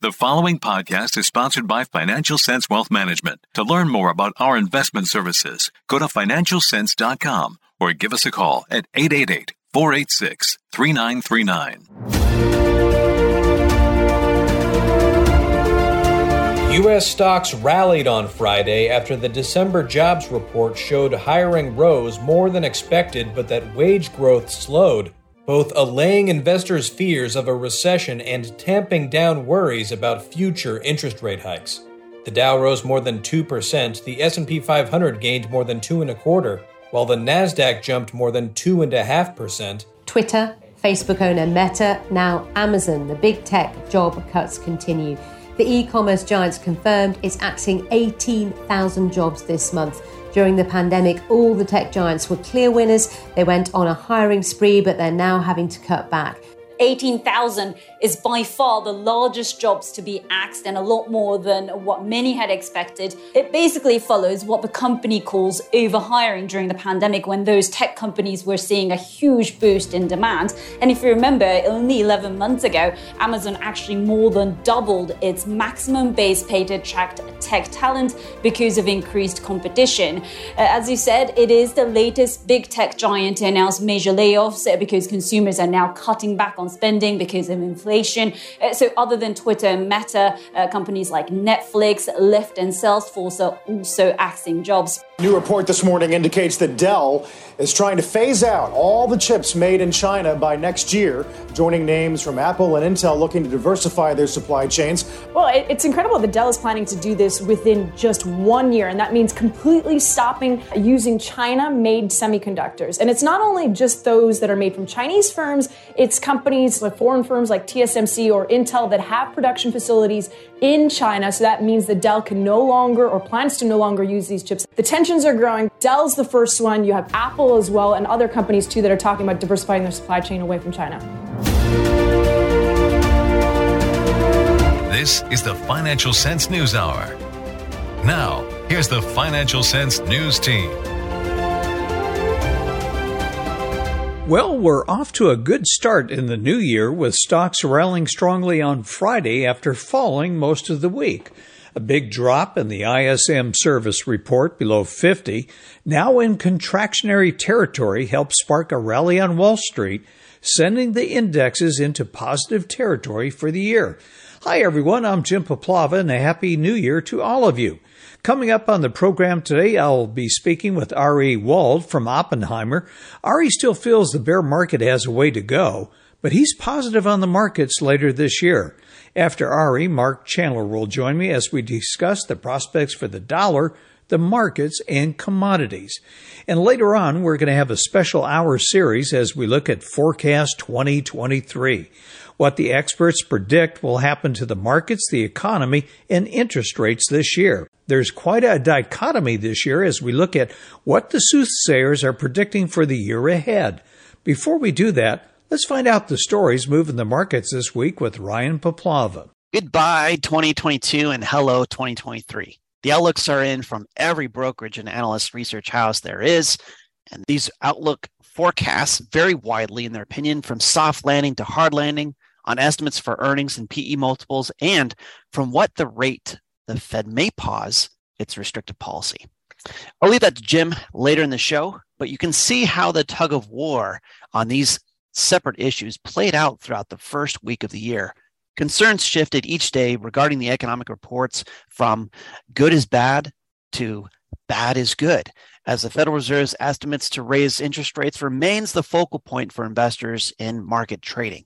The following podcast is sponsored by Financial Sense Wealth Management. To learn more about our investment services, go to financialsense.com or give us a call at 888 486 3939. U.S. stocks rallied on Friday after the December jobs report showed hiring rose more than expected, but that wage growth slowed both allaying investors' fears of a recession and tamping down worries about future interest rate hikes. The Dow rose more than 2%, the S&P 500 gained more than two and a quarter, while the Nasdaq jumped more than two and a half percent. Twitter, Facebook owner Meta, now Amazon, the big tech job cuts continue. The e-commerce giants confirmed it's axing 18,000 jobs this month during the pandemic, all the tech giants were clear winners. They went on a hiring spree, but they're now having to cut back. 18,000 is by far the largest jobs to be axed and a lot more than what many had expected. It basically follows what the company calls overhiring during the pandemic when those tech companies were seeing a huge boost in demand. And if you remember, only 11 months ago, Amazon actually more than doubled its maximum base pay to attract tech talent because of increased competition. Uh, as you said, it is the latest big tech giant to announce major layoffs because consumers are now cutting back on spending because of inflation. Uh, so, other than Twitter and Meta, uh, companies like Netflix, Lyft, and Salesforce are also axing jobs. New report this morning indicates that Dell is trying to phase out all the chips made in China by next year, joining names from Apple and Intel looking to diversify their supply chains. Well, it's incredible that Dell is planning to do this within just one year, and that means completely stopping using China made semiconductors. And it's not only just those that are made from Chinese firms, it's companies like foreign firms like TSMC or Intel that have production facilities in China. So that means that Dell can no longer or plans to no longer use these chips. The tensions are growing. Dell's the first one. You have Apple as well and other companies too that are talking about diversifying their supply chain away from China. This is the Financial Sense News Hour. Now, here's the Financial Sense News Team. Well, we're off to a good start in the new year with stocks rallying strongly on Friday after falling most of the week. A big drop in the ISM service report below 50, now in contractionary territory, helped spark a rally on Wall Street, sending the indexes into positive territory for the year. Hi everyone, I'm Jim Puplava and a happy new year to all of you. Coming up on the program today, I'll be speaking with Ari Wald from Oppenheimer. Ari still feels the bear market has a way to go, but he's positive on the markets later this year. After Ari, Marc Chandler will join me as we discuss the prospects for the dollar, the markets, and commodities. And later on, we're going to have a special hour series as we look at Forecast 2023. What the experts predict will happen to the markets, the economy, and interest rates this year. There's quite a dichotomy this year as we look at what the soothsayers are predicting for the year ahead. Before we do that, Let's find out the stories moving the markets this week with Ryan Puplava. Goodbye 2022 and hello 2023. The outlooks are in from every brokerage and analyst research house there is, and these outlook forecasts vary widely in their opinion from soft landing to hard landing on estimates for earnings and PE multiples and from what the rate the Fed may pause its restrictive policy. I'll leave that to Jim later in the show, but you can see how the tug of war on these separate issues played out throughout the first week of the year. Concerns shifted each day regarding the economic reports from good is bad to bad is good, as the Federal Reserve's estimates to raise interest rates remains the focal point for investors in market trading.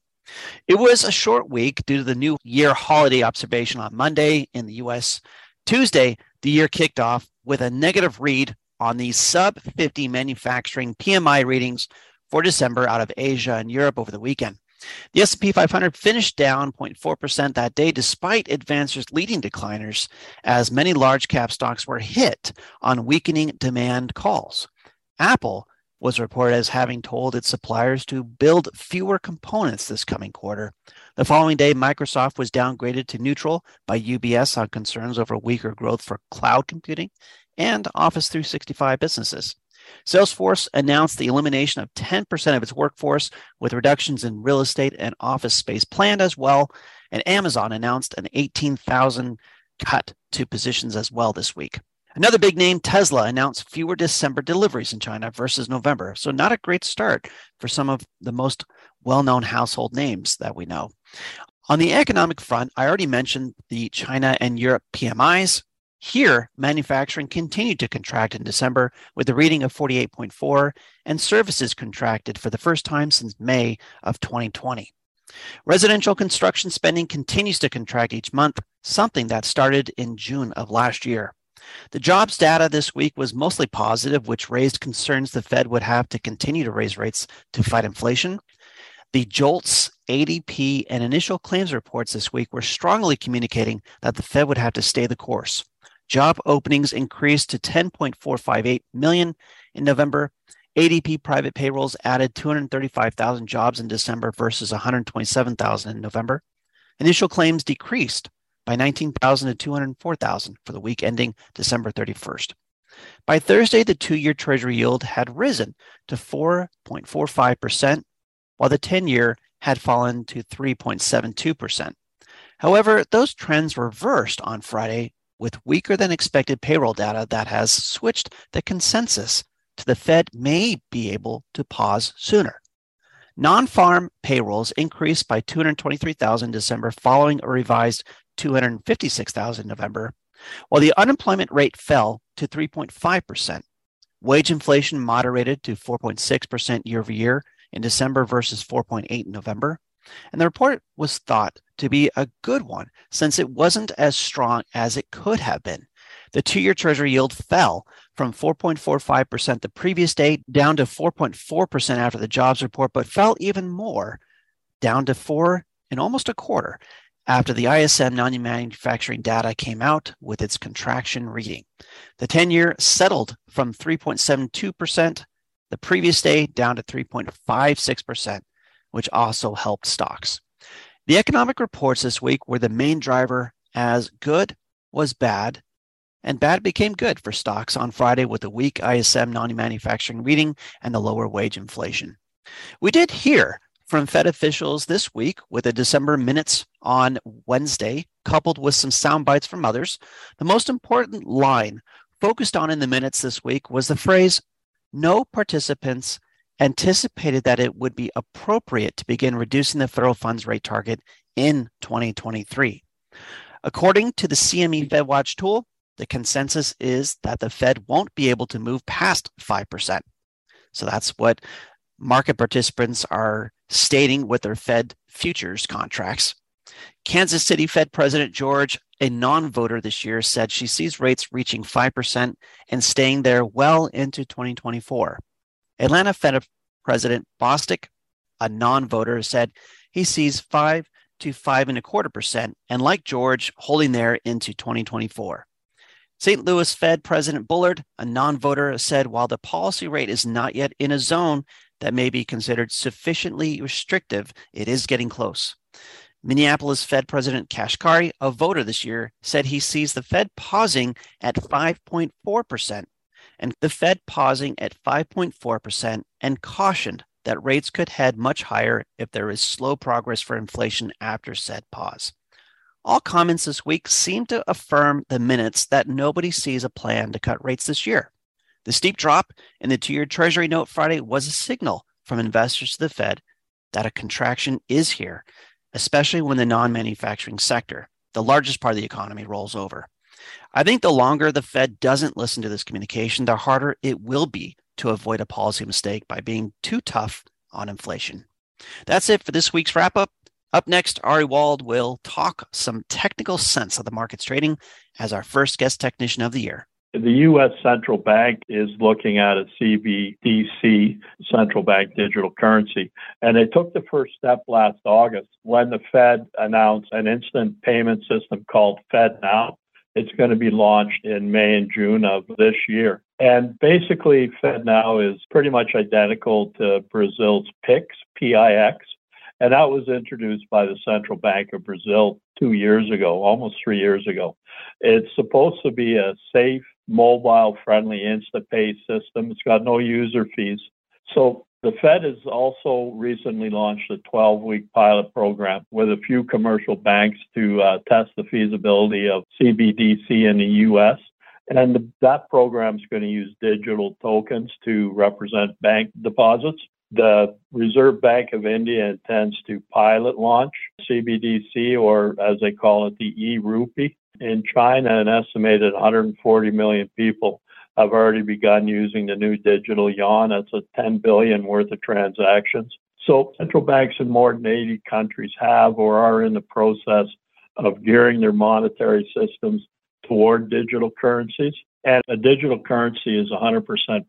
It was a short week due to the new year holiday observation on Monday in the US. Tuesday, the year kicked off with a negative read on the sub 50 manufacturing PMI readings for December out of Asia and Europe over the weekend. The S&P 500 finished down 0.4% that day despite advancers leading decliners as many large cap stocks were hit on weakening demand calls. Apple was reported as having told its suppliers to build fewer components this coming quarter. The following day, Microsoft was downgraded to neutral by UBS on concerns over weaker growth for cloud computing and Office 365 businesses. Salesforce announced the elimination of 10% of its workforce, with reductions in real estate and office space planned as well. And Amazon announced an 18,000 cut to positions as well this week. Another big name, Tesla, announced fewer December deliveries in China versus November. So, not a great start for some of the most well known household names that we know. On the economic front, I already mentioned the China and Europe PMIs. Here, manufacturing continued to contract in December with a reading of 48.4, and services contracted for the first time since May of 2020. Residential construction spending continues to contract each month, something that started in June of last year. The jobs data this week was mostly positive, which raised concerns the Fed would have to continue to raise rates to fight inflation. The JOLTS, ADP, and initial claims reports this week were strongly communicating that the Fed would have to stay the course. Job openings increased to 10.458 million in November. ADP private payrolls added 235,000 jobs in December versus 127,000 in November. Initial claims decreased by 19,000 to 204,000 for the week ending December 31st. By Thursday, the two year Treasury yield had risen to 4.45%, while the 10 year had fallen to 3.72%. However, those trends reversed on Friday with weaker than expected payroll data that has switched the consensus to the Fed may be able to pause sooner. Non farm payrolls increased by 223,000 in December following a revised 256,000 November, while the unemployment rate fell to 3.5%. Wage inflation moderated to 4.6% year over year in December versus 4.8 in November. And the report was thought to be a good one since it wasn't as strong as it could have been. The two year Treasury yield fell from 4.45% the previous day down to 4.4% after the jobs report, but fell even more down to four and almost a quarter after the ISM non manufacturing data came out with its contraction reading. The 10 year settled from 3.72% the previous day down to 3.56%, which also helped stocks. The economic reports this week were the main driver as good was bad and bad became good for stocks on Friday with a weak ISM non manufacturing reading and the lower wage inflation. We did hear from Fed officials this week with the December minutes on Wednesday, coupled with some sound bites from others. The most important line focused on in the minutes this week was the phrase no participants anticipated that it would be appropriate to begin reducing the federal funds rate target in 2023. According to the CME FedWatch tool, the consensus is that the Fed won't be able to move past 5%. So that's what market participants are stating with their Fed futures contracts. Kansas City Fed President George, a non voter this year, said she sees rates reaching 5% and staying there well into 2024. Atlanta Fed President Bostic, a non voter, said he sees 5 to 5 and a quarter percent, and like George, holding there into 2024. St. Louis Fed President Bullard, a non voter, said while the policy rate is not yet in a zone that may be considered sufficiently restrictive, it is getting close. Minneapolis Fed President Kashkari, a voter this year, said he sees the Fed pausing at 5.4% and the Fed pausing at 5.4% and cautioned that rates could head much higher if there is slow progress for inflation after said pause. All comments this week seem to affirm the minutes that nobody sees a plan to cut rates this year. The steep drop in the two year Treasury note Friday was a signal from investors to the Fed that a contraction is here, especially when the non manufacturing sector, the largest part of the economy, rolls over. I think the longer the Fed doesn't listen to this communication, the harder it will be to avoid a policy mistake by being too tough on inflation. That's it for this week's wrap up. Up next, Ari Wald will talk some technical sense of the market's trading as our first guest technician of the year. The U.S. central bank is looking at a CBDC, central bank digital currency, and they took the first step last August when the Fed announced an instant payment system called FedNow. It's going to be launched in May and June of this year. And basically, FedNow is pretty much identical to Brazil's PIX, P-I-X, and that was introduced by the Central Bank of Brazil two years ago, almost three years ago. It's supposed to be a safe, mobile friendly instant pay system. It's got no user fees. So the Fed has also recently launched a 12 week pilot program with a few commercial banks to uh, test the feasibility of CBDC in the US. And the, that program is going to use digital tokens to represent bank deposits. The Reserve Bank of India intends to pilot launch CBDC, or as they call it, the e rupee. In China, an estimated 140 million people have already begun using the new digital yuan. That's a 10 billion worth of transactions. So central banks in more than 80 countries have or are in the process of gearing their monetary systems toward digital currencies. And a digital currency is 100%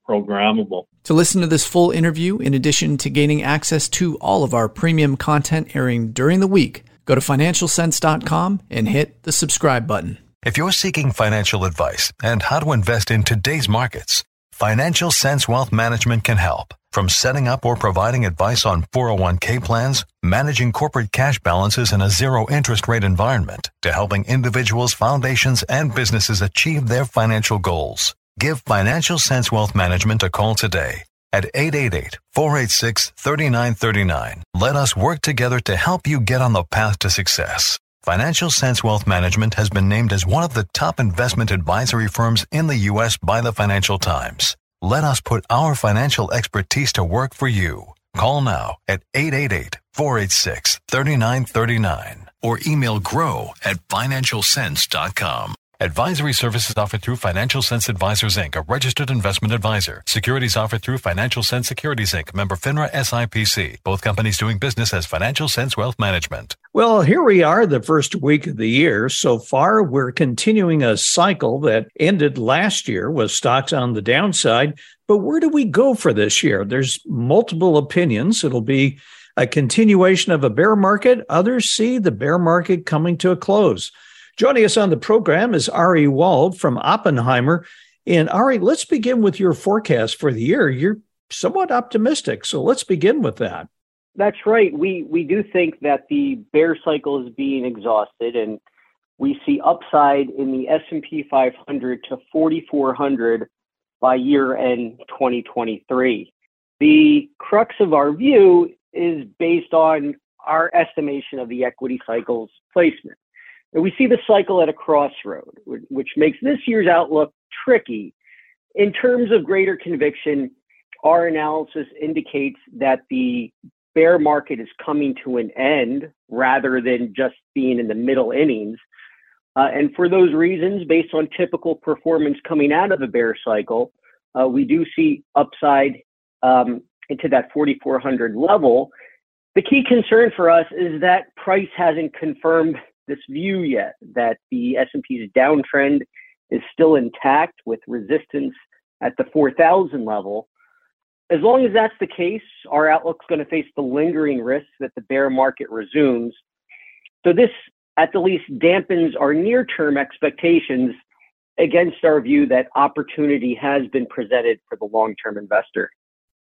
programmable. To listen to this full interview, in addition to gaining access to all of our premium content airing during the week, go to financialsense.com and hit the subscribe button. If you're seeking financial advice and how to invest in today's markets, Financial Sense Wealth Management can help. From setting up or providing advice on 401k plans, managing corporate cash balances in a zero interest rate environment, to helping individuals, foundations, and businesses achieve their financial goals. Give Financial Sense Wealth Management a call today at 888-486-3939. Let us work together to help you get on the path to success. Financial Sense Wealth Management has been named as one of the top investment advisory firms in the U.S. by the Financial Times. Let us put our financial expertise to work for you. Call now at 888-486-3939 or email grow at financialsense.com. Advisory services offered through Financial Sense Advisors Inc., a registered investment advisor. Securities offered through Financial Sense Securities Inc., member FINRA SIPC. Both companies doing business as Financial Sense Wealth Management. Well, here we are, the first week of the year. So far, we're continuing a cycle that ended last year with stocks on the downside. But where do we go for this year? There's multiple opinions. It'll be a continuation of a bear market. Others see the bear market coming to a close. Joining us on the program is Ari Wald from Oppenheimer. And Ari, let's begin with your forecast for the year. You're somewhat optimistic. So let's begin with that. That's right. We we do think that the bear cycle is being exhausted and we see upside in the S&P 500 to 4400 by year end 2023. The crux of our view is based on our estimation of the equity cycle's placement. We see the cycle at a crossroad, which makes this year's outlook tricky. In terms of greater conviction, our analysis indicates that the bear market is coming to an end rather than just being in the middle innings. Uh, and for those reasons, based on typical performance coming out of a bear cycle, uh, we do see upside um, into that 4,400 level. The key concern for us is that price hasn't confirmed this view yet that the S&P's downtrend is still intact with resistance at the 4,000 level. As long as that's the case, our outlook's going to face the lingering risks that the bear market resumes. So this, at the least, dampens our near-term expectations against our view that opportunity has been presented for the long-term investor.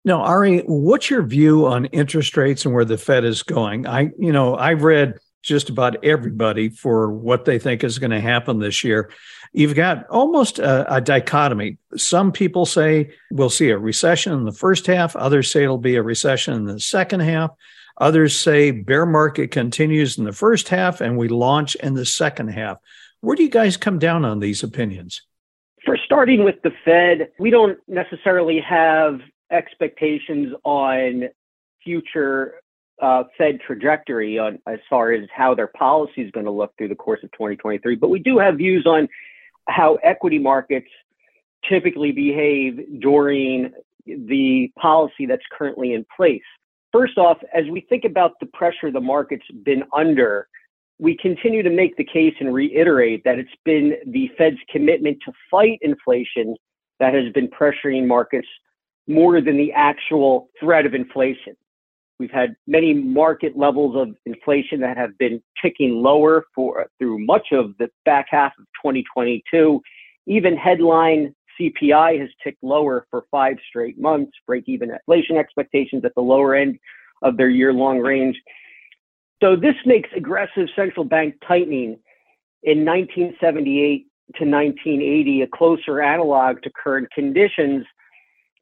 Now, Ari, what's your view on interest rates and where the Fed is going? I, you know, I've read just about everybody for what they think is going to happen this year. You've got almost a, a, dichotomy. Some people say we'll see a recession in the first half, others say it'll be a recession in the second half. Others say bear market continues in the first half and we launch in the second half. Where do you guys come down on these opinions? For starting with the Fed, we don't necessarily have expectations on future uh, Fed trajectory on as far as how their policy is going to look through the course of 2023. But we do have views on how equity markets typically behave during the policy that's currently in place. First off, as we think about the pressure the market's been under, we continue to make the case and reiterate that it's been the Fed's commitment to fight inflation that has been pressuring markets more than the actual threat of inflation. We've had many market levels of inflation that have been ticking lower for through much of the back half of 2022. Even headline CPI has ticked lower for five straight months, break even inflation expectations at the lower end of their year long range. So this makes aggressive central bank tightening in 1978 to 1980 a closer analog to current conditions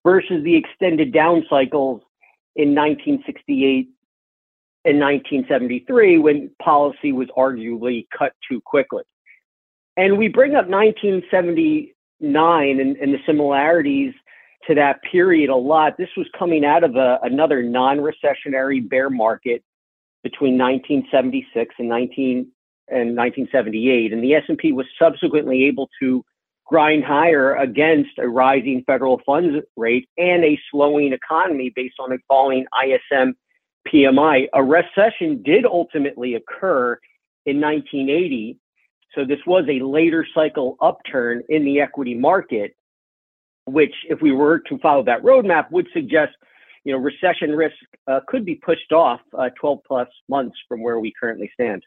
versus the extended down cycles in 1968 and 1973 when policy was arguably cut too quickly. And we bring up 1979 and, and the similarities to that period a lot. This was coming out of a, another non-recessionary bear market between 1976 and 19 and 1978, and the S&P was subsequently able to grind higher against a rising federal funds rate and a slowing economy based on a falling ISM PMI. A recession did ultimately occur in 1980, so this was a later cycle upturn in the equity market, which, if we were to follow that roadmap, would suggest you know recession risk uh, could be pushed off uh, 12 plus months from where we currently stand.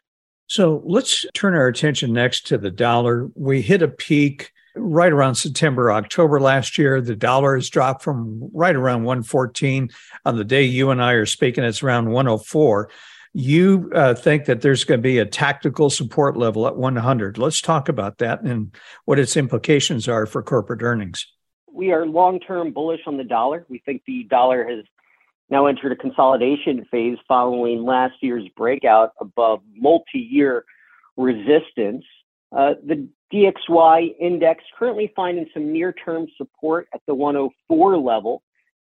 So let's turn our attention next to the dollar. We hit a peak right around September, October last year. The dollar has dropped from right around 114 on the day you and I are speaking. It's around 104. You uh, think that there's going to be a tactical support level at 100. Let's talk about that and what its implications are for corporate earnings. We are long term bullish on the dollar. We think the dollar has now entered a consolidation phase following last year's breakout above multi year resistance. Uh, the DXY index currently finding some near term support at the 104 level.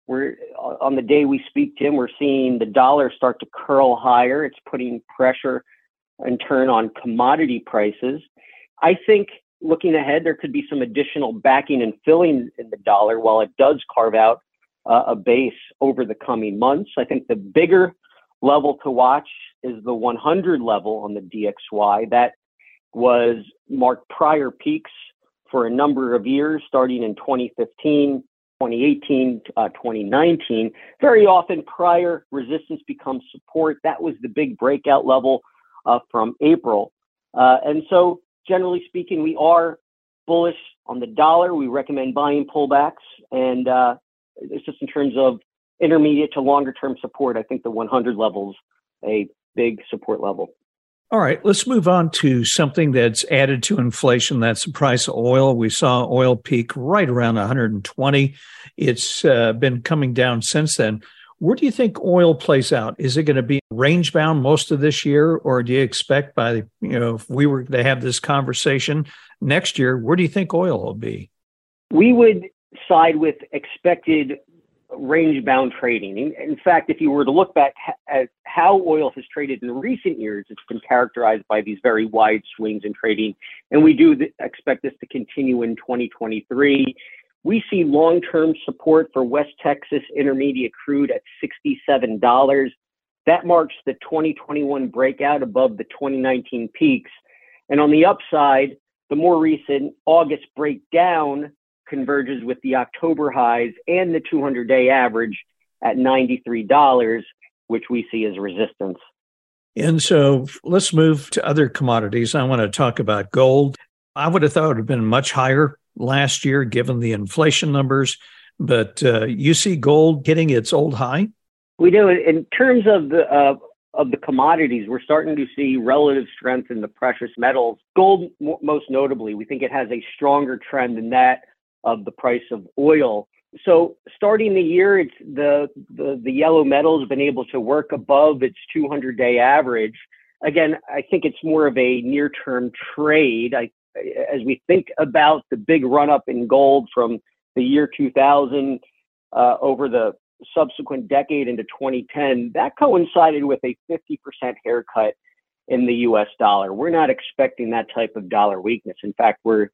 We're uh, on the day we speak, Jim, we're seeing the dollar start to curl higher. It's putting pressure in turn on commodity prices. I think looking ahead, there could be some additional backing and filling in the dollar while it does carve out uh, a base over the coming months. I think the bigger level to watch is the 100 level on the DXY. That was marked prior peaks for a number of years, starting in 2015, 2018, uh, 2019. Very often, prior resistance becomes support. That was the big breakout level uh, from April. Uh, and so, generally speaking, we are bullish on the dollar. We recommend buying pullbacks. And uh, it's just in terms of intermediate to longer term support, I think the 100 levels a big support level. All right, let's move on to something that's added to inflation. That's the price of oil. We saw oil peak right around 120. It's uh, been coming down since then. Where do you think oil plays out? Is it going to be range bound most of this year, or do you expect by you know if we were to have this conversation next year, where do you think oil will be? We would side with expected range bound trading. In, fact, if you were to look back at how oil has traded in recent years, it's been characterized by these very wide swings in trading. And we do expect this to continue in 2023. We see long term support for West Texas Intermediate crude at $67. That marks the 2021 breakout above the 2019 peaks. And on the upside, the more recent August breakdown converges with the October highs and the 200 day average at $93, which we see as resistance. And so let's move to other commodities. I want to talk about gold. I would have thought it would have been much higher last year given the inflation numbers, but uh, you see gold hitting its old high? We do. In terms of the uh, of the commodities, we're starting to see relative strength in the precious metals. Gold, most notably, we think it has a stronger trend than that of the price of oil. So starting the year, it's the, the, the yellow metal has been able to work above its 200 day average. Again, I think it's more of a near term trade. I, as we think about the big run up in gold from the year 2000 uh, over the subsequent decade into 2010, that coincided with a 50% haircut in the US dollar. We're not expecting that type of dollar weakness. In fact, we're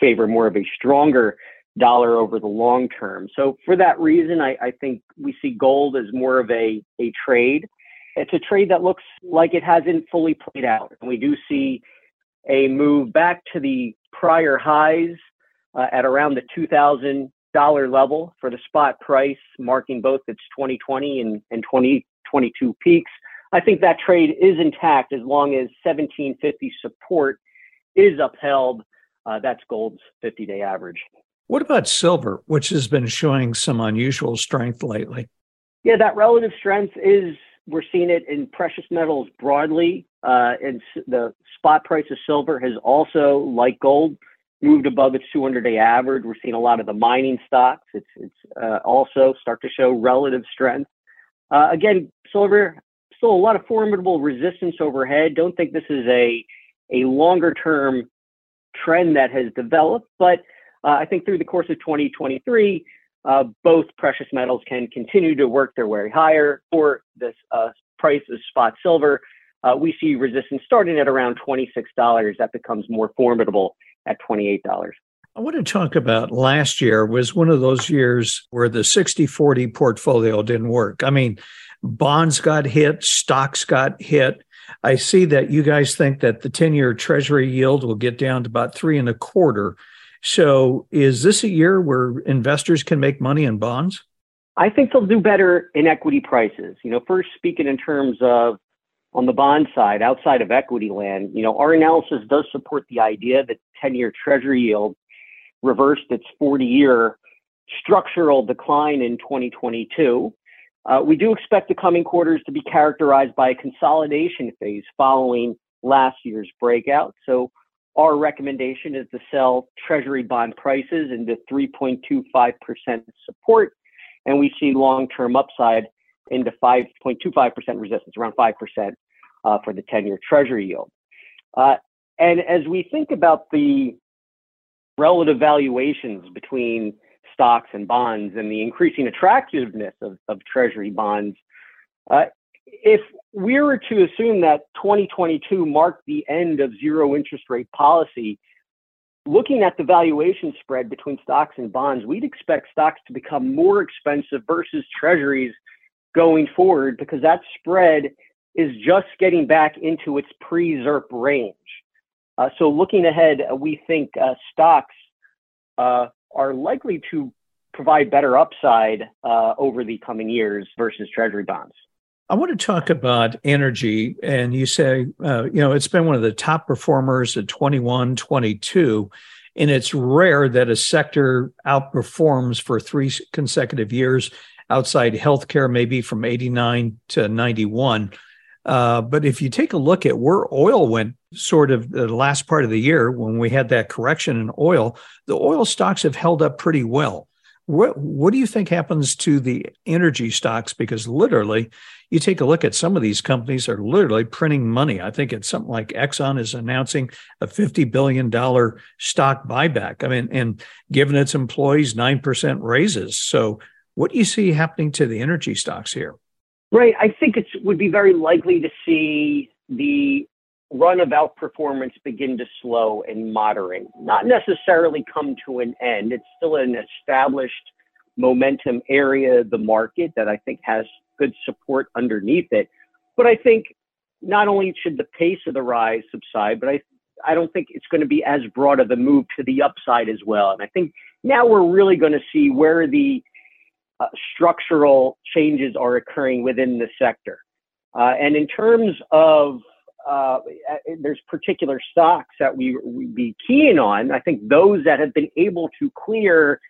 favor more of a stronger dollar over the long term. So for that reason, I, I think we see gold as more of a, a trade. It's a trade that looks like it hasn't fully played out. And we do see a move back to the prior highs uh, at around the $2,000 level for the spot price, marking both its 2020 and, and 2022 peaks. I think that trade is intact as long as 1750 support is upheld uh, that's gold's 50 day average. What about silver, which has been showing some unusual strength lately? Yeah, that relative strength is, we're seeing it in precious metals broadly. Uh, and the spot price of silver has also, like gold, moved above its 200-day average. We're seeing a lot of the mining stocks. It's it's uh, also start to show relative strength. Uh, again, silver still a lot of formidable resistance overhead. Don't think this is a a longer term trend that has developed, but uh, I think through the course of 2023, uh, both precious metals can continue to work their way higher. For this uh, price of spot silver, uh, we see resistance starting at around $26. That becomes more formidable at $28. I want to talk about last year was one of those years where the 60-40 portfolio didn't work. I mean, bonds got hit, stocks got hit. I see that you guys think that the 10-year treasury yield will get down to about three and a quarter. So is this a year where investors can make money in bonds? I think they'll do better in equity prices. You know, first speaking in terms of on the bond side, outside of equity land, you know, our analysis does support the idea that 10-year treasury yield reversed its 40-year structural decline in 2022. Uh, we do expect the coming quarters to be characterized by a consolidation phase following last year's breakout. So our recommendation is to sell treasury bond prices into 3.25% support, and we see long-term upside into 5.25% resistance, around 5% uh, for the 10-year treasury yield. Uh, and as we think about the relative valuations between stocks and bonds and the increasing attractiveness of, of treasury bonds, uh, if we were to assume that 2022 marked the end of zero interest rate policy, looking at the valuation spread between stocks and bonds, we'd expect stocks to become more expensive versus treasuries going forward because that spread is just getting back into its pre-ZIRP range. Uh, so looking ahead, uh, we think uh, stocks uh, are likely to provide better upside uh, over the coming years versus treasury bonds. I want to talk about energy. And you say, uh, you know, it's been one of the top performers at 21, 22. And it's rare that a sector outperforms for three consecutive years outside healthcare, maybe from 89 to 91. Uh, but if you take a look at where oil went, sort of the last part of the year when we had that correction in oil, the oil stocks have held up pretty well. What what do you think happens to the energy stocks? Because literally, you take a look at some of these companies are literally printing money. I think it's something like Exxon is announcing a fifty billion dollar stock buyback. I mean, and giving its employees nine percent raises. So, what do you see happening to the energy stocks here? Right. I think it would be very likely to see the run of outperformance begin to slow and moderate, not necessarily come to an end. It's still an established momentum area of the market that I think has good support underneath it. But I think not only should the pace of the rise subside, but I I don't think it's going to be as broad of a move to the upside as well. And I think now we're really going to see where the uh, structural changes are occurring within the sector. Uh, and in terms of uh, there's particular stocks that we would be keying on. I think those that have been able to clear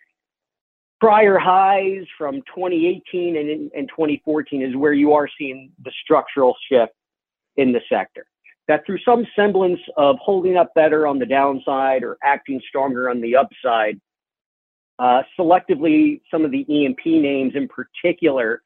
prior highs from 2018 and, and 2014 is where you are seeing the structural shift in the sector. That through some semblance of holding up better on the downside or acting stronger on the upside, uh, selectively, some of the E&P names in particular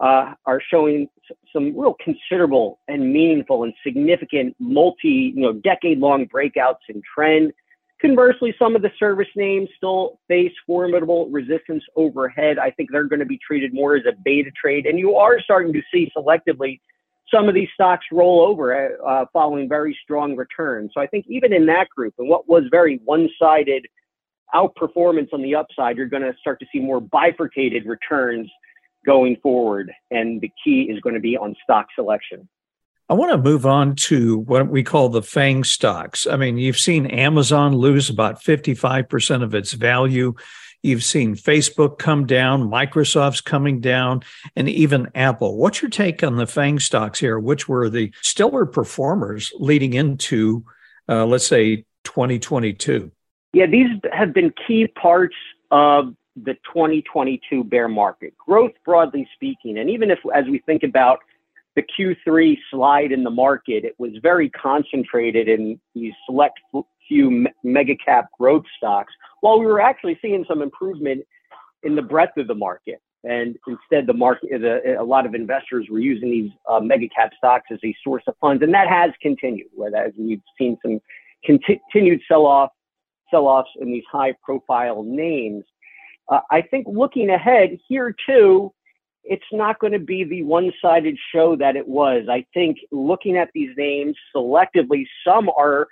uh, are showing some real considerable and meaningful and significant multi, you know, decade long breakouts in trend. Conversely, some of the service names still face formidable resistance overhead. I think they're going to be treated more as a beta trade. And you are starting to see selectively some of these stocks roll over uh, following very strong returns. So I think even in that group and what was very one sided outperformance on the upside, you're going to start to see more bifurcated returns going forward. And the key is going to be on stock selection. I want to move on to what we call the FANG stocks. I mean, you've seen Amazon lose about 55% of its value. You've seen Facebook come down, Microsoft's coming down, and even Apple. What's your take on the FANG stocks here, which were the stellar performers leading into, uh, let's say, 2022? Yeah, these have been key parts of the 2022 bear market. Growth, broadly speaking, and even if as we think about the Q3 slide in the market, it was very concentrated in these select few mega cap growth stocks, while we were actually seeing some improvement in the breadth of the market. And instead, the market, the, a lot of investors were using these uh, mega cap stocks as a source of funds, and that has continued. Whereas we've seen some continued sell off, sell offs in these high profile names. Uh, I think looking ahead here too, it's not going to be the one sided show that it was. I think looking at these names selectively, some are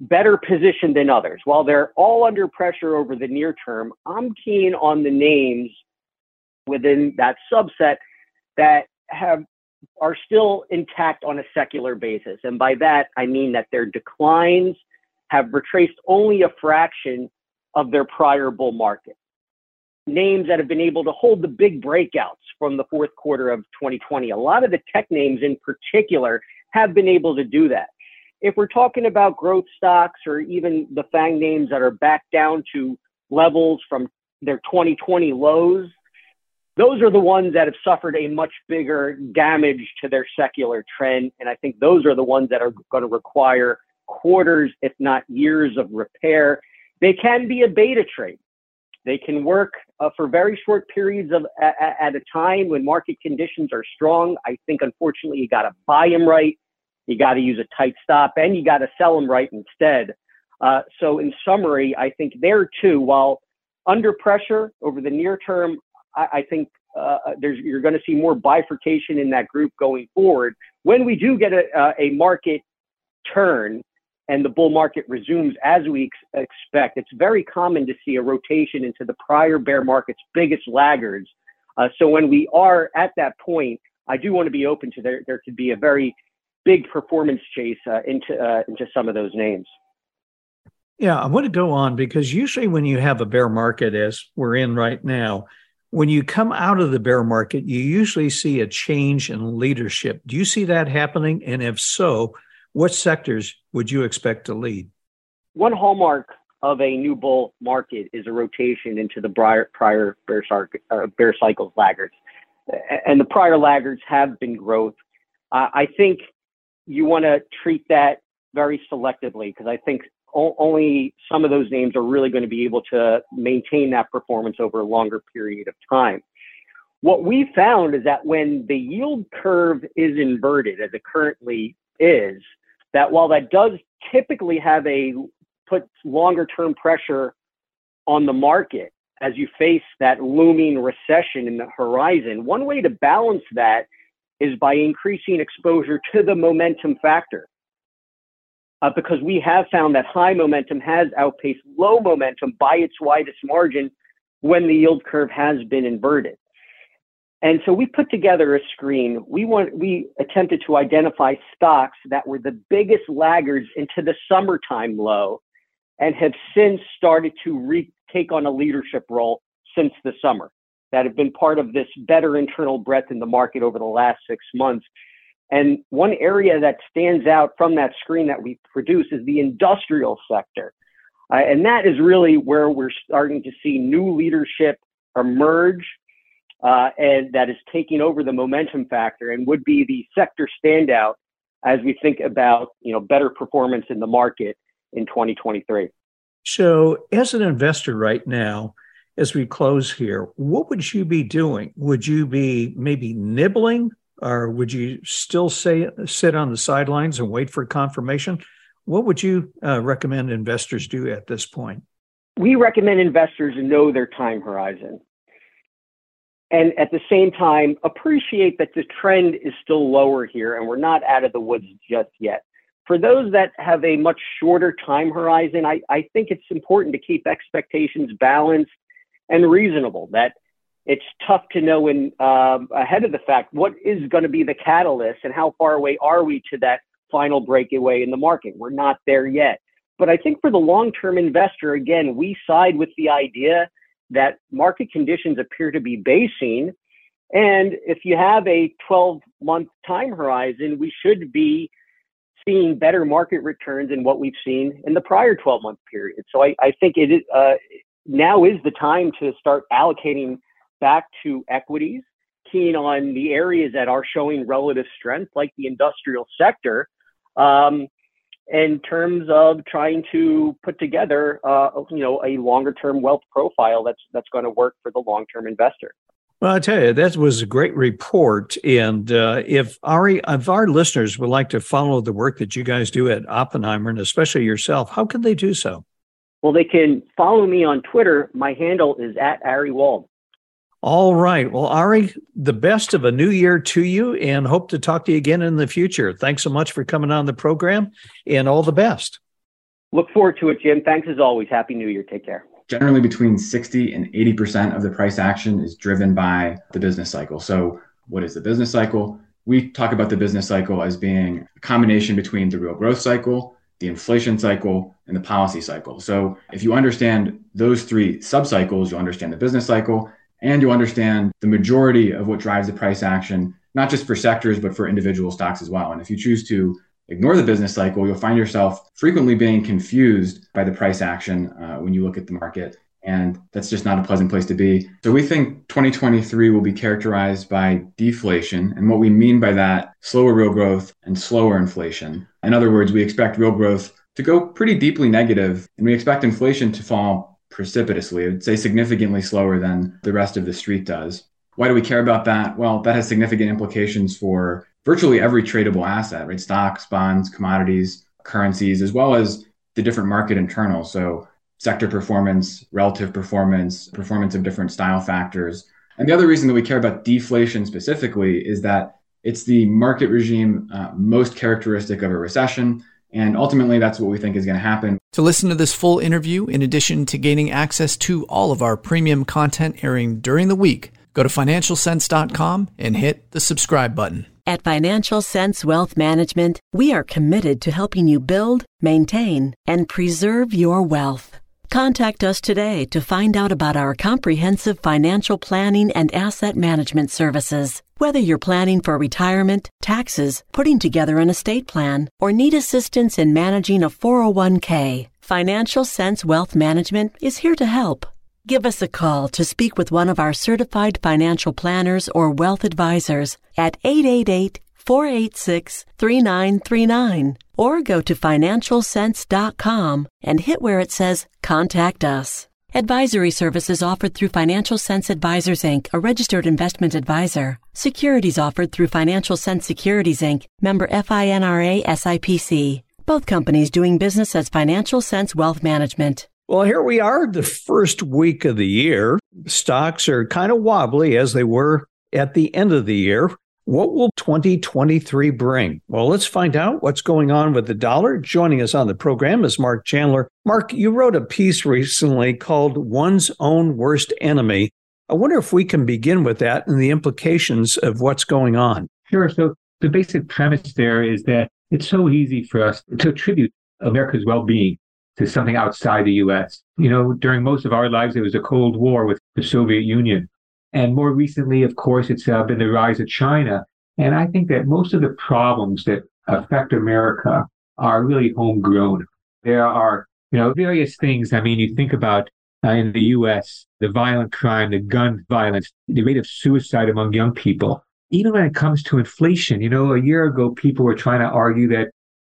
better positioned than others. While they're all under pressure over the near term, I'm keen on the names within that subset that have are still intact on a secular basis. And by that, I mean that their declines have retraced only a fraction of their prior bull market. Names that have been able to hold the big breakouts from the fourth quarter of 2020. A lot of the tech names in particular have been able to do that. If we're talking about growth stocks or even the FANG names that are back down to levels from their 2020 lows, those are the ones that have suffered a much bigger damage to their secular trend. And I think those are the ones that are going to require quarters, if not years of repair. They can be a beta trade. They can work uh, for very short periods of at, a time when market conditions are strong. I think unfortunately you got to buy them right, you got to use a tight stop, and you got to sell them right instead. Uh, so in summary, I think there too, while under pressure over the near term, I, I think uh, there's you're going to see more bifurcation in that group going forward. When we do get a, uh, a market turn and the bull market resumes as we ex- expect, it's very common to see a rotation into the prior bear market's biggest laggards. Uh, so when we are at that point, I do want to be open to there. There could be a very big performance chase uh, into uh, into some of those names. Yeah, I want to go on because usually when you have a bear market, as we're in right now, when you come out of the bear market, you usually see a change in leadership. Do you see that happening? And if so, what sectors would you expect to lead? One hallmark of a new bull market is a rotation into the prior, prior bear, uh, bear cycles laggards. And the prior laggards have been growth. Uh, I think you want to treat that very selectively because I think only some of those names are really going to be able to maintain that performance over a longer period of time. What we found is that when the yield curve is inverted, as it currently is, that while that does typically have a put longer term pressure on the market as you face that looming recession in the horizon, one way to balance that is by increasing exposure to the momentum factor uh, because we have found that high momentum has outpaced low momentum by its widest margin when the yield curve has been inverted. And so we put together a screen. We want we attempted to identify stocks that were the biggest laggards into the summertime low and have since started to re- take on a leadership role since the summer that have been part of this better internal breadth in the market over the last six months. And one area that stands out from that screen that we produce is the industrial sector. Uh, and that is really where we're starting to see new leadership emerge uh, and that is taking over the momentum factor and would be the sector standout as we think about you know better performance in the market in 2023. So, as an investor right now, as we close here, what would you be doing? Would you be maybe nibbling or would you still say sit on the sidelines and wait for confirmation? What would you uh, recommend investors do at this point? We recommend investors know their time horizon. And at the same time, appreciate that the trend is still lower here and we're not out of the woods just yet. For those that have a much shorter time horizon, I, I think it's important to keep expectations balanced and reasonable. That it's tough to know in um, ahead of the fact what is going to be the catalyst and how far away are we to that final breakaway in the market. We're not there yet. But I think for the long term investor, again, we side with the idea that market conditions appear to be basing. And if you have a 12 month time horizon, we should be seeing better market returns than what we've seen in the prior 12 month period. So I, I think it is, uh, now is the time to start allocating back to equities, keen on the areas that are showing relative strength, like the industrial sector. Um, in terms of trying to put together, uh, you know, a longer term wealth profile that's that's going to work for the long term investor. Well, I tell you, that was a great report. And uh, if Ari, if our listeners would like to follow the work that you guys do at Oppenheimer, and especially yourself, how can they do so? Well, they can follow me on Twitter. My handle is at Ari Wald. All right. Well, Ari, the best of a new year to you and hope to talk to you again in the future. Thanks so much for coming on the program and all the best. Look forward to it, Jim. Thanks as always. Happy New Year. Take care. Generally, between 60 and 80% of the price action is driven by the business cycle. So, what is the business cycle? We talk about the business cycle as being a combination between the real growth cycle, the inflation cycle, and the policy cycle. So, if you understand those three subcycles, you'll understand the business cycle and you understand the majority of what drives the price action, not just for sectors, but for individual stocks as well. And if you choose to ignore the business cycle, you'll find yourself frequently being confused by the price action uh, when you look at the market. And that's just not a pleasant place to be. So we think 2023 will be characterized by deflation. And what we mean by that, slower real growth and slower inflation. In other words, we expect real growth to go pretty deeply negative, and we expect inflation to fall precipitously. I would say significantly slower than the rest of the street does. Why do we care about that? Well, that has significant implications for virtually every tradable asset, right? Stocks, bonds, commodities, currencies, as well as the different market internals. So sector performance, relative performance, performance of different style factors. And the other reason that we care about deflation specifically is that it's the market regime uh, most characteristic of a recession. And ultimately, that's what we think is going to happen. To listen to this full interview, in addition to gaining access to all of our premium content airing during the week, go to financialsense.com and hit the subscribe button. At Financial Sense Wealth Management, we are committed to helping you build, maintain, and preserve your wealth. Contact us today to find out about our comprehensive financial planning and asset management services. Whether you're planning for retirement, taxes, putting together an estate plan, or need assistance in managing a 401k, Financial Sense Wealth Management is here to help. Give us a call to speak with one of our certified financial planners or wealth advisors at 888 486 3939 or go to financialsense.com and hit where it says Contact Us. Advisory services offered through Financial Sense Advisors Inc., a registered investment advisor. Securities offered through Financial Sense Securities Inc., member FINRA SIPC. Both companies doing business as Financial Sense Wealth Management. Well, here we are, the first week of the year. Stocks are kind of wobbly as they were at the end of the year. What will 2023 bring? Well, let's find out what's going on with the dollar. Joining us on the program is Marc Chandler. Marc, you wrote a piece recently called One's Own Worst Enemy. I wonder if we can begin with that and the implications of what's going on. Sure. So, the basic premise there is that it's so easy for us to attribute America's well being to something outside the US. You know, during most of our lives, it was a Cold War with the Soviet Union. And more recently, of course, it's uh, been the rise of China. And I think that most of the problems that affect America are really homegrown. There are, you know, various things. I mean, you think about uh, in the U.S., the violent crime, the gun violence, the rate of suicide among young people. Even when it comes to inflation, you know, a year ago, people were trying to argue that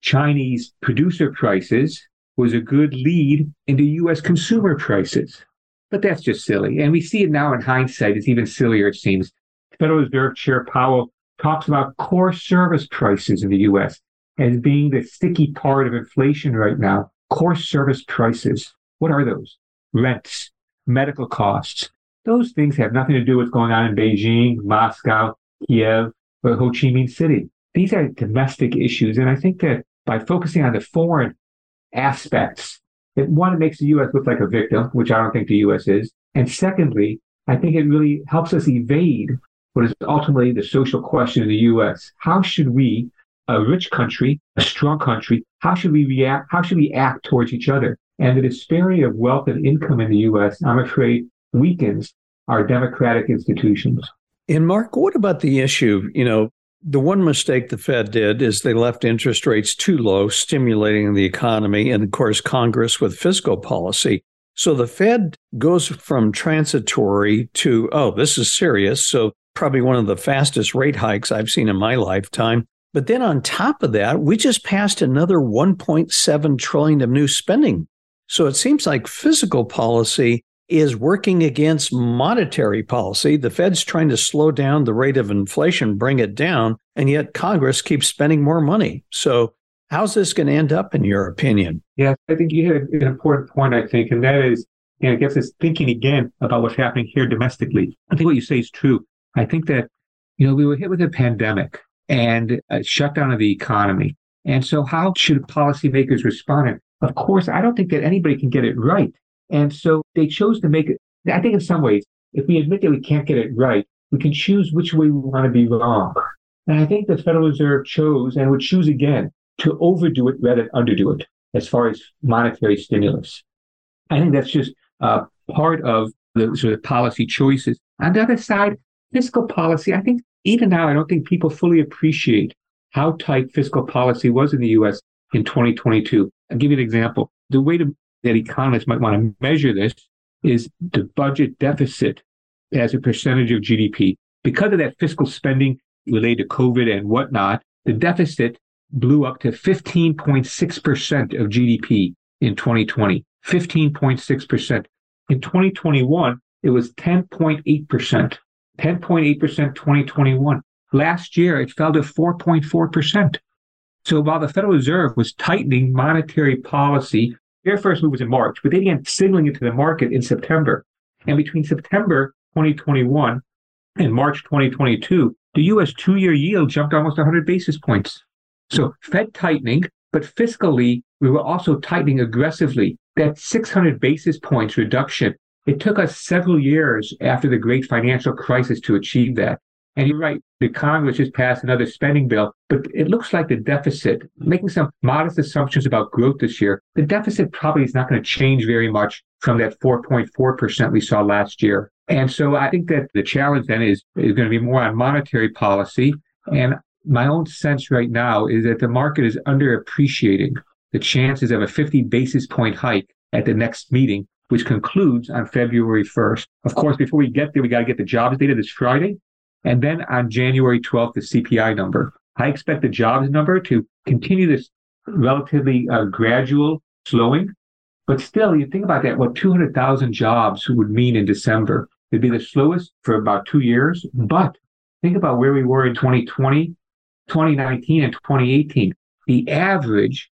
Chinese producer prices was a good lead into U.S. consumer prices. But that's just silly. And we see it now in hindsight. It's even sillier, it seems. Federal Reserve Chair Powell talks about core service prices in the US as being the sticky part of inflation right now. Core service prices. What are those? Rents, medical costs. Those things have nothing to do with what's going on in Beijing, Moscow, Kiev, or Ho Chi Minh City. These are domestic issues. And I think that by focusing on the foreign aspects it, one, it makes the U.S. look like a victim, which I don't think the U.S. is. And secondly, I think it really helps us evade what is ultimately the social question in the U.S. How should we, a rich country, a strong country, how should we react? How should we act towards each other? And the disparity of wealth and income in the U.S., I'm afraid, weakens our democratic institutions. And Marc, what about the issue? You know, the one mistake the Fed did is they left interest rates too low, stimulating the economy, and of course, Congress with fiscal policy. So the Fed goes from transitory to, oh, this is serious. So probably one of the fastest rate hikes I've seen in my lifetime. But then on top of that, we just passed another 1.7 trillion of new spending. So it seems like fiscal policy is working against monetary policy. The Fed's trying to slow down the rate of inflation, bring it down, and yet Congress keeps spending more money. So how's this going to end up in your opinion? Yeah, I think you hit an important point, I think, and that is, you know, it gets us thinking again about what's happening here domestically. I think what you say is true. I think that, you know, we were hit with a pandemic and a shutdown of the economy. And so how should policymakers respond? Of course, I don't think that anybody can get it right. And so they chose to make it. I think in some ways, if we admit that we can't get it right, we can choose which way we want to be wrong. And I think the Federal Reserve chose and would choose again to overdo it rather than underdo it as far as monetary stimulus. I think that's just uh, part of the sort of policy choices. On the other side, fiscal policy, I think even now, I don't think people fully appreciate how tight fiscal policy was in the US in 2022. I'll give you an example. The way to that economists might want to measure this is the budget deficit as a percentage of GDP. Because of that fiscal spending related to COVID and whatnot, the deficit blew up to 15.6% of GDP in 2020. 15.6%. In 2021, it was 10.8%. 10.8% 2021. Last year, it fell to 4.4%. So while the Federal Reserve was tightening monetary policy their first move was in March, but they began signaling it to the market in September. And between September 2021 and March 2022, the US two year yield jumped almost 100 basis points. So Fed tightening, but fiscally, we were also tightening aggressively. That 600 basis points reduction, it took us several years after the great financial crisis to achieve that. And you're right, the Congress just passed another spending bill, but it looks like the deficit, making some modest assumptions about growth this year, the deficit probably is not going to change very much from that 4.4% we saw last year. And so I think that the challenge then is, is going to be more on monetary policy. And my own sense right now is that the market is underappreciating the chances of a 50 basis point hike at the next meeting, which concludes on February 1st. Of course, before we get there, we got to get the jobs data this Friday. And then on January 12th, the CPI number. I expect the jobs number to continue this relatively uh, gradual slowing. But still, you think about that, what 200,000 jobs would mean in December. It'd be the slowest for about two years. But think about where we were in 2020, 2019, and 2018. The average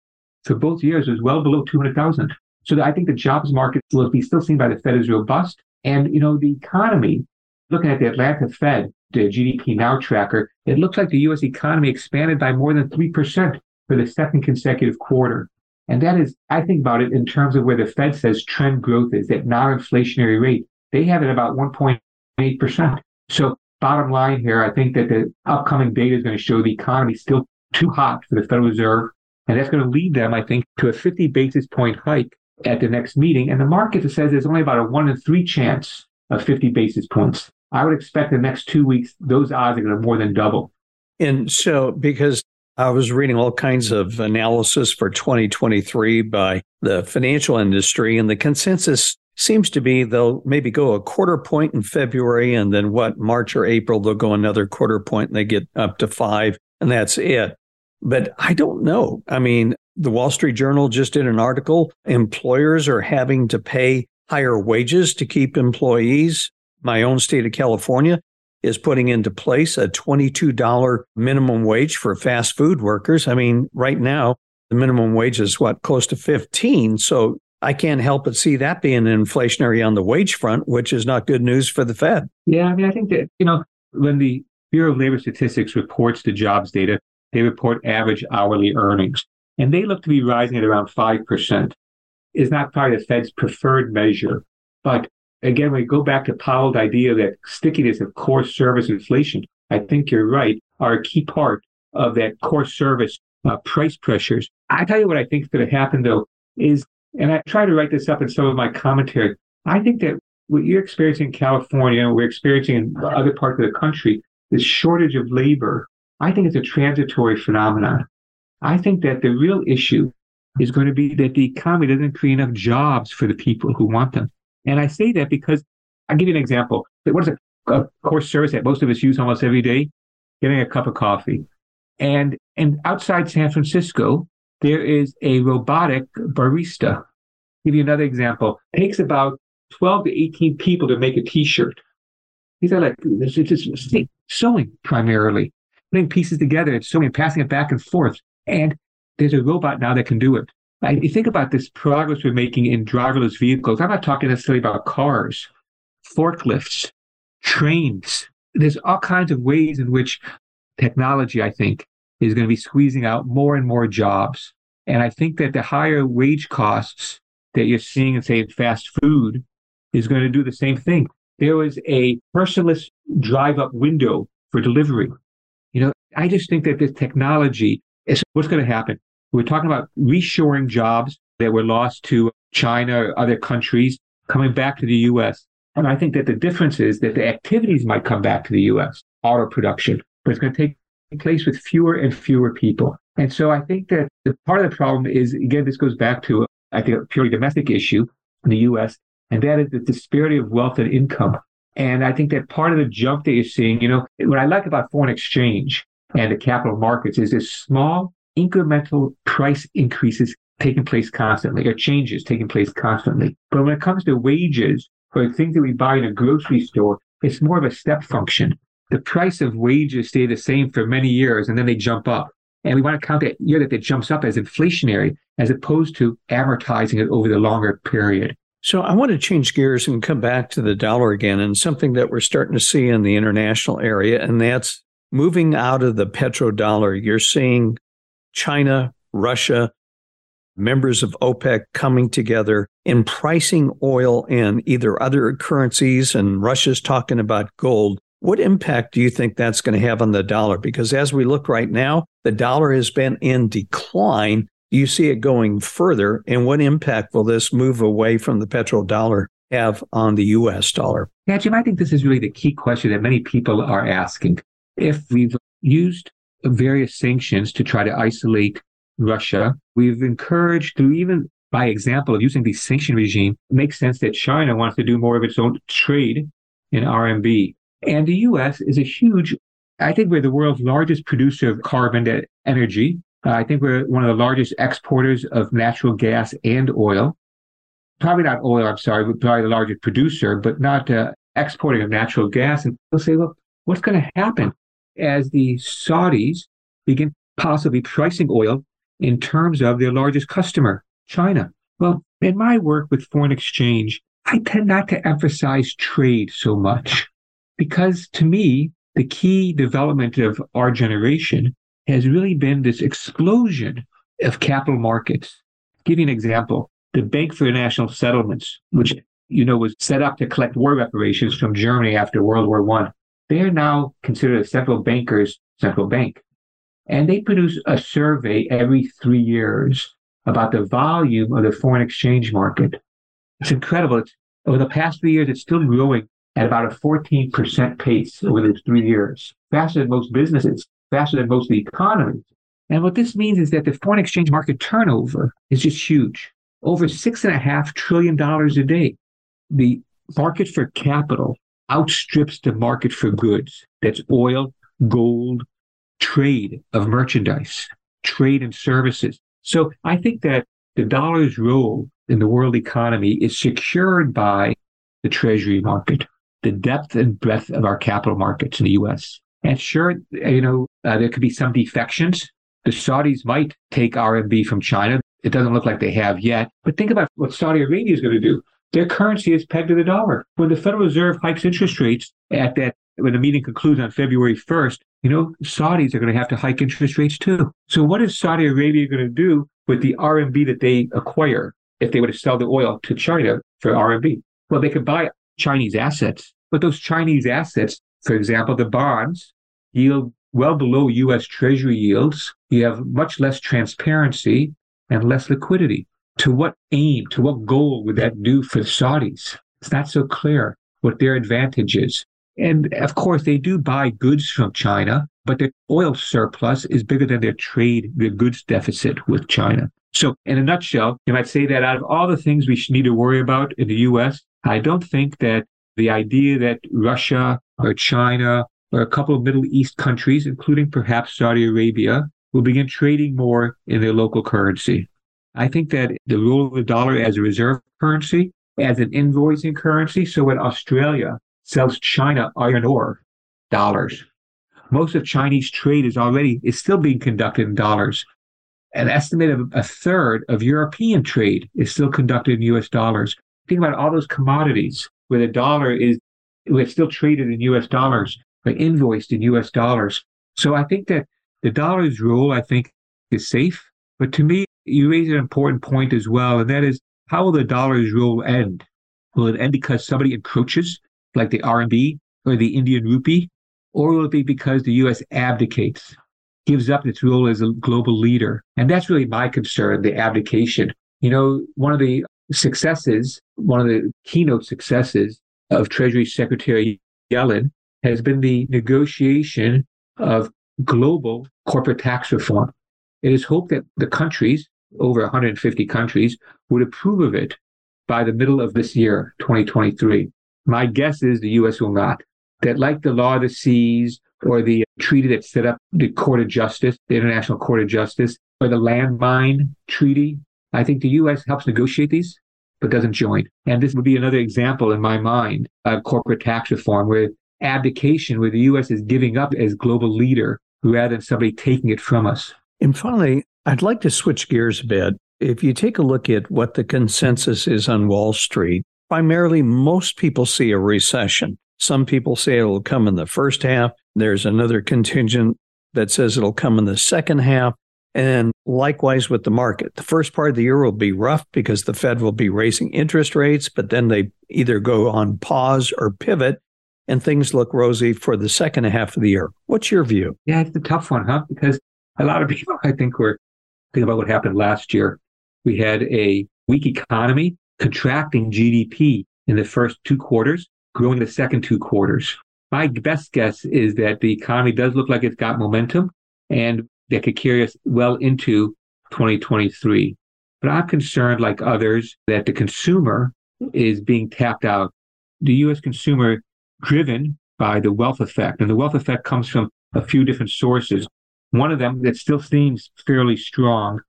for both years was well below 200,000. So I think the jobs market will be still seen by the Fed as robust. And, you know, the economy, looking at the Atlanta Fed, the GDP Now tracker, it looks like the U.S. economy expanded by more than 3% for the second consecutive quarter. And that is, I think about it in terms of where the Fed says trend growth is, that non-inflationary rate. They have it about 1.8%. So bottom line here, I think that the upcoming data is going to show the economy still too hot for the Federal Reserve. And that's going to lead them, I think, to a 50 basis point hike at the next meeting. And the market says there's only about a one in three chance of 50 basis points. I would expect the next two weeks, those odds are going to more than double. And so, because I was reading all kinds of analysis for 2023 by the financial industry, and the consensus seems to be they'll maybe go a quarter point in February, and then what, March or April, they'll go another quarter point and they get up to five, and that's it. But I don't know. I mean, the Wall Street Journal just did an article. Employers are having to pay higher wages to keep employees my own state of California is putting into place a $22 minimum wage for fast food workers. I mean, right now, the minimum wage is what, close to 15. So I can't help but see that being inflationary on the wage front, which is not good news for the Fed. Yeah, I mean, I think that, you know, when the Bureau of Labor Statistics reports the jobs data, they report average hourly earnings, and they look to be rising at around 5%. Is not probably the Fed's preferred measure, but again, we go back to Powell's idea that stickiness of core service inflation, I think you're right, are a key part of that core service uh, price pressures. I tell you what I think is going to happen though is, and I try to write this up in some of my commentary. I think that what you're experiencing in California, we're experiencing in other parts of the country, this shortage of labor, I think it's a transitory phenomenon. I think that the real issue is going to be that the economy doesn't create enough jobs for the people who want them. And I say that because I'll give you an example. What is a, a core service that most of us use almost every day? Getting a cup of coffee. And and outside San Francisco, there is a robotic barista. I'll give you another example. It takes about 12 to 18 people to make a t-shirt. These are like it's just sewing primarily, putting pieces together and sewing passing it back and forth. And there's a robot now that can do it. I, you think about this progress we're making in driverless vehicles. I'm not talking necessarily about cars, forklifts, trains. There's all kinds of ways in which technology, I think, is going to be squeezing out more and more jobs. And I think that the higher wage costs that you're seeing in, say, fast food is going to do the same thing. There was a personless drive up window for delivery. You know, I just think that this technology is what's going to happen. We're talking about reshoring jobs that were lost to China or other countries coming back to the US. And I think that the difference is that the activities might come back to the US, auto production, but it's going to take place with fewer and fewer people. And so I think that the part of the problem is, again, this goes back to, I think, a purely domestic issue in the US, and that is the disparity of wealth and income. And I think that part of the jump that you're seeing, you know, what I like about foreign exchange and the capital markets is this small incremental price increases taking place constantly or changes taking place constantly. But when it comes to wages or things that we buy in a grocery store, it's more of a step function. The price of wages stay the same for many years and then they jump up. And we want to count that year that it jumps up as inflationary as opposed to amortizing it over the longer period. So I want to change gears and come back to the dollar again and something that we're starting to see in the international area, and that's moving out of the petrodollar. You're seeing China, Russia, members of OPEC coming together in pricing oil in either other currencies, and Russia's talking about gold. What impact do you think that's going to have on the dollar? Because as we look right now, the dollar has been in decline. Do you see it going further? And what impact will this move away from the petrodollar have on the US dollar? Yeah, Jim, I think this is really the key question that many people are asking. If we've used various sanctions to try to isolate Russia. We've encouraged through even by example of using the sanction regime, it makes sense that China wants to do more of its own trade in RMB. And the US is a huge, I think we're the world's largest producer of carbon energy. Uh, I think we're one of the largest exporters of natural gas and oil. Probably not oil, I'm sorry, but probably the largest producer, but not uh, exporting of natural gas. And they'll say, look, what's going to happen as the Saudis begin possibly pricing oil in terms of their largest customer, China. Well, in my work with foreign exchange, I tend not to emphasize trade so much because to me, the key development of our generation has really been this explosion of capital markets. I'll give you an example. The Bank for International Settlements, which you know was set up to collect war reparations from Germany after World War One, they are now considered a central banker's central bank. And they produce a survey every three years about the volume of the foreign exchange market. It's incredible. It's, over the past three years, it's still growing at about a 14% pace over those three years, faster than most businesses, faster than most of the economies. And what this means is that the foreign exchange market turnover is just huge. Over six and a half trillion dollars a day. The market for capital outstrips the market for goods. That's oil, gold, trade of merchandise, trade and services. So I think that the dollar's role in the world economy is secured by the treasury market, the depth and breadth of our capital markets in the U.S. And sure, you know, uh, there could be some defections. The Saudis might take RMB from China. It doesn't look like they have yet. But think about what Saudi Arabia is going to do. Their currency is pegged to the dollar. When the Federal Reserve hikes interest rates at that, when the meeting concludes on February 1st, you know, Saudis are going to have to hike interest rates too. So what is Saudi Arabia going to do with the RMB that they acquire if they were to sell the oil to China for RMB? Well, they could buy Chinese assets, but those Chinese assets, for example, the bonds yield well below U.S. Treasury yields. You have much less transparency and less liquidity. To what aim, to what goal would that do for the Saudis? It's not so clear what their advantage is. And of course, they do buy goods from China, but their oil surplus is bigger than their trade, their goods deficit with China. So, in a nutshell, you might say that out of all the things we need to worry about in the US, I don't think that the idea that Russia or China or a couple of Middle East countries, including perhaps Saudi Arabia, will begin trading more in their local currency. I think that the role of the dollar as a reserve currency, as an invoicing currency, so when Australia sells China iron ore, dollars. Most of Chinese trade is already is still being conducted in dollars. An estimate of a third of European trade is still conducted in US dollars. Think about all those commodities where the dollar is we're still traded in US dollars, but invoiced in US dollars. So I think that the dollar's role, I think, is safe. But to me, you raise an important point as well, and that is how will the dollar's role end? Will it end because somebody encroaches, like the RMB or the Indian rupee, or will it be because the U.S. abdicates, gives up its role as a global leader? And that's really my concern: the abdication. You know, one of the successes, one of the keynote successes of Treasury Secretary Yellen has been the negotiation of global corporate tax reform. It is hoped that the countries, over 150 countries, would approve of it by the middle of this year, 2023. My guess is the U.S. will not. That, like the Law of the Seas or the treaty that set up the Court of Justice, the International Court of Justice, or the Landmine Treaty, I think the U.S. helps negotiate these, but doesn't join. And this would be another example in my mind of corporate tax reform, where abdication, where the U.S. is giving up as global leader rather than somebody taking it from us. And finally, I'd like to switch gears a bit. If you take a look at what the consensus is on Wall Street, primarily most people see a recession. Some people say it'll come in the first half. There's another contingent that says it'll come in the second half. And likewise with the market. The first part of the year will be rough because the Fed will be raising interest rates, but then they either go on pause or pivot and things look rosy for the second half of the year. What's your view? Yeah, it's a tough one, huh? Because a lot of people, I think, were thinking about what happened last year. We had a weak economy, contracting GDP in the first two quarters, growing the second two quarters. My best guess is that the economy does look like it's got momentum and that could carry us well into 2023. But I'm concerned, like others, that the consumer is being tapped out. The U.S. consumer driven by the wealth effect. And the wealth effect comes from a few different sources. One of them that still seems fairly strong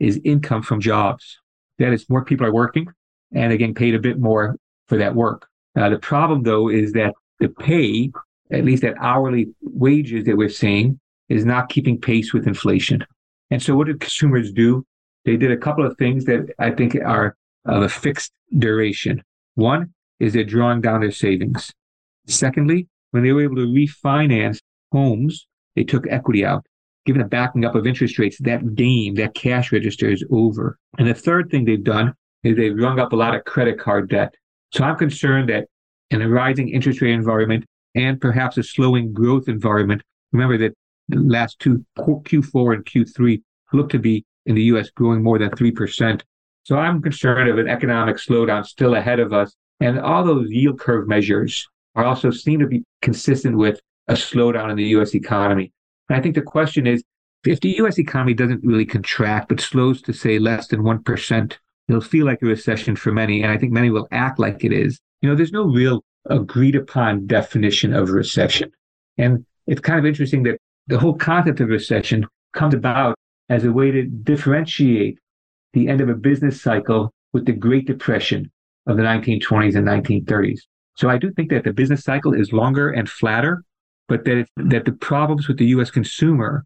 is income from jobs. That is, more people are working and they're getting paid a bit more for that work. Uh, the problem, though, is that the pay, at least at hourly wages that we're seeing, is not keeping pace with inflation. And so, what did consumers do? They did a couple of things that I think are of a fixed duration. One is they're drawing down their savings. Secondly, when they were able to refinance homes, they took equity out. Given the backing up of interest rates, that game, that cash register is over. And the third thing they've done is they've rung up a lot of credit card debt. So I'm concerned that in a rising interest rate environment and perhaps a slowing growth environment, remember that the last two Q4 and Q3 look to be in the US growing more than 3%. So I'm concerned of an economic slowdown still ahead of us. And all those yield curve measures are also seem to be consistent with a slowdown in the U.S. economy. And I think the question is, if the U.S. economy doesn't really contract, but slows to say less than 1%, it'll feel like a recession for many. And I think many will act like it is. You know, there's no real agreed upon definition of recession. And it's kind of interesting that the whole concept of recession comes about as a way to differentiate the end of a business cycle with the Great Depression of the 1920s and 1930s. So I do think that the business cycle is longer and flatter, but that it, that the problems with the U.S. consumer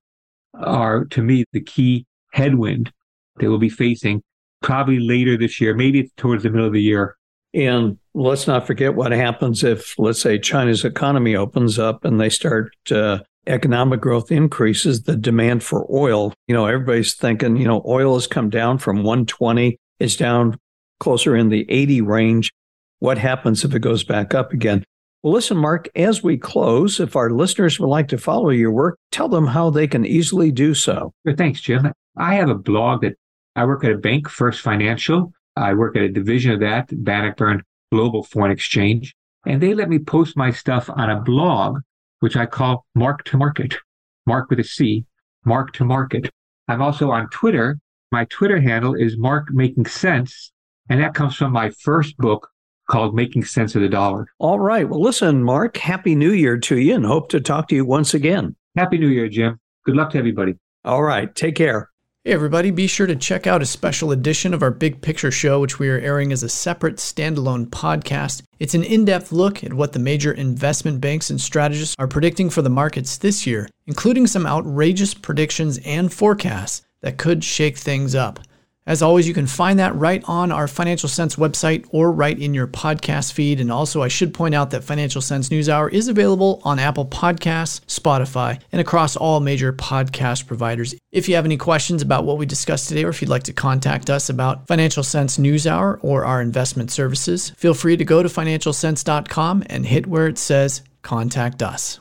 are, to me, the key headwind that we'll be facing probably later this year. Maybe it's towards the middle of the year. And let's not forget what happens if, let's say, China's economy opens up and they start uh, economic growth increases, the demand for oil. You know, everybody's thinking, you know, oil has come down from 120, it's down closer in the 80 range. What happens if it goes back up again? Well, listen, Marc, as we close, if our listeners would like to follow your work, tell them how they can easily do so. Thanks, Jim. I have a blog that I work at a bank, First Financial. I work at a division of that, Bannockburn Global Foreign Exchange. And they let me post my stuff on a blog, which I call Marc to Market, Mark with a C, Marc to Market. I'm also on Twitter. My Twitter handle is Marc Making Sense. And that comes from my first book, called Making Sense of the Dollar. All right. Well, listen, Marc, Happy New Year to you and hope to talk to you once again. Happy New Year, Jim. Good luck to everybody. All right. Take care. Hey, everybody, be sure to check out a special edition of our Big Picture Show, which we are airing as a separate standalone podcast. It's an in depth look at what the major investment banks and strategists are predicting for the markets this year, including some outrageous predictions and forecasts that could shake things up. As always, you can find that right on our Financial Sense website or right in your podcast feed. And also, I should point out that Financial Sense News Hour is available on Apple Podcasts, Spotify, and across all major podcast providers. If you have any questions about what we discussed today, or if you'd like to contact us about Financial Sense News Hour or our investment services, feel free to go to financialsense.com and hit where it says Contact Us.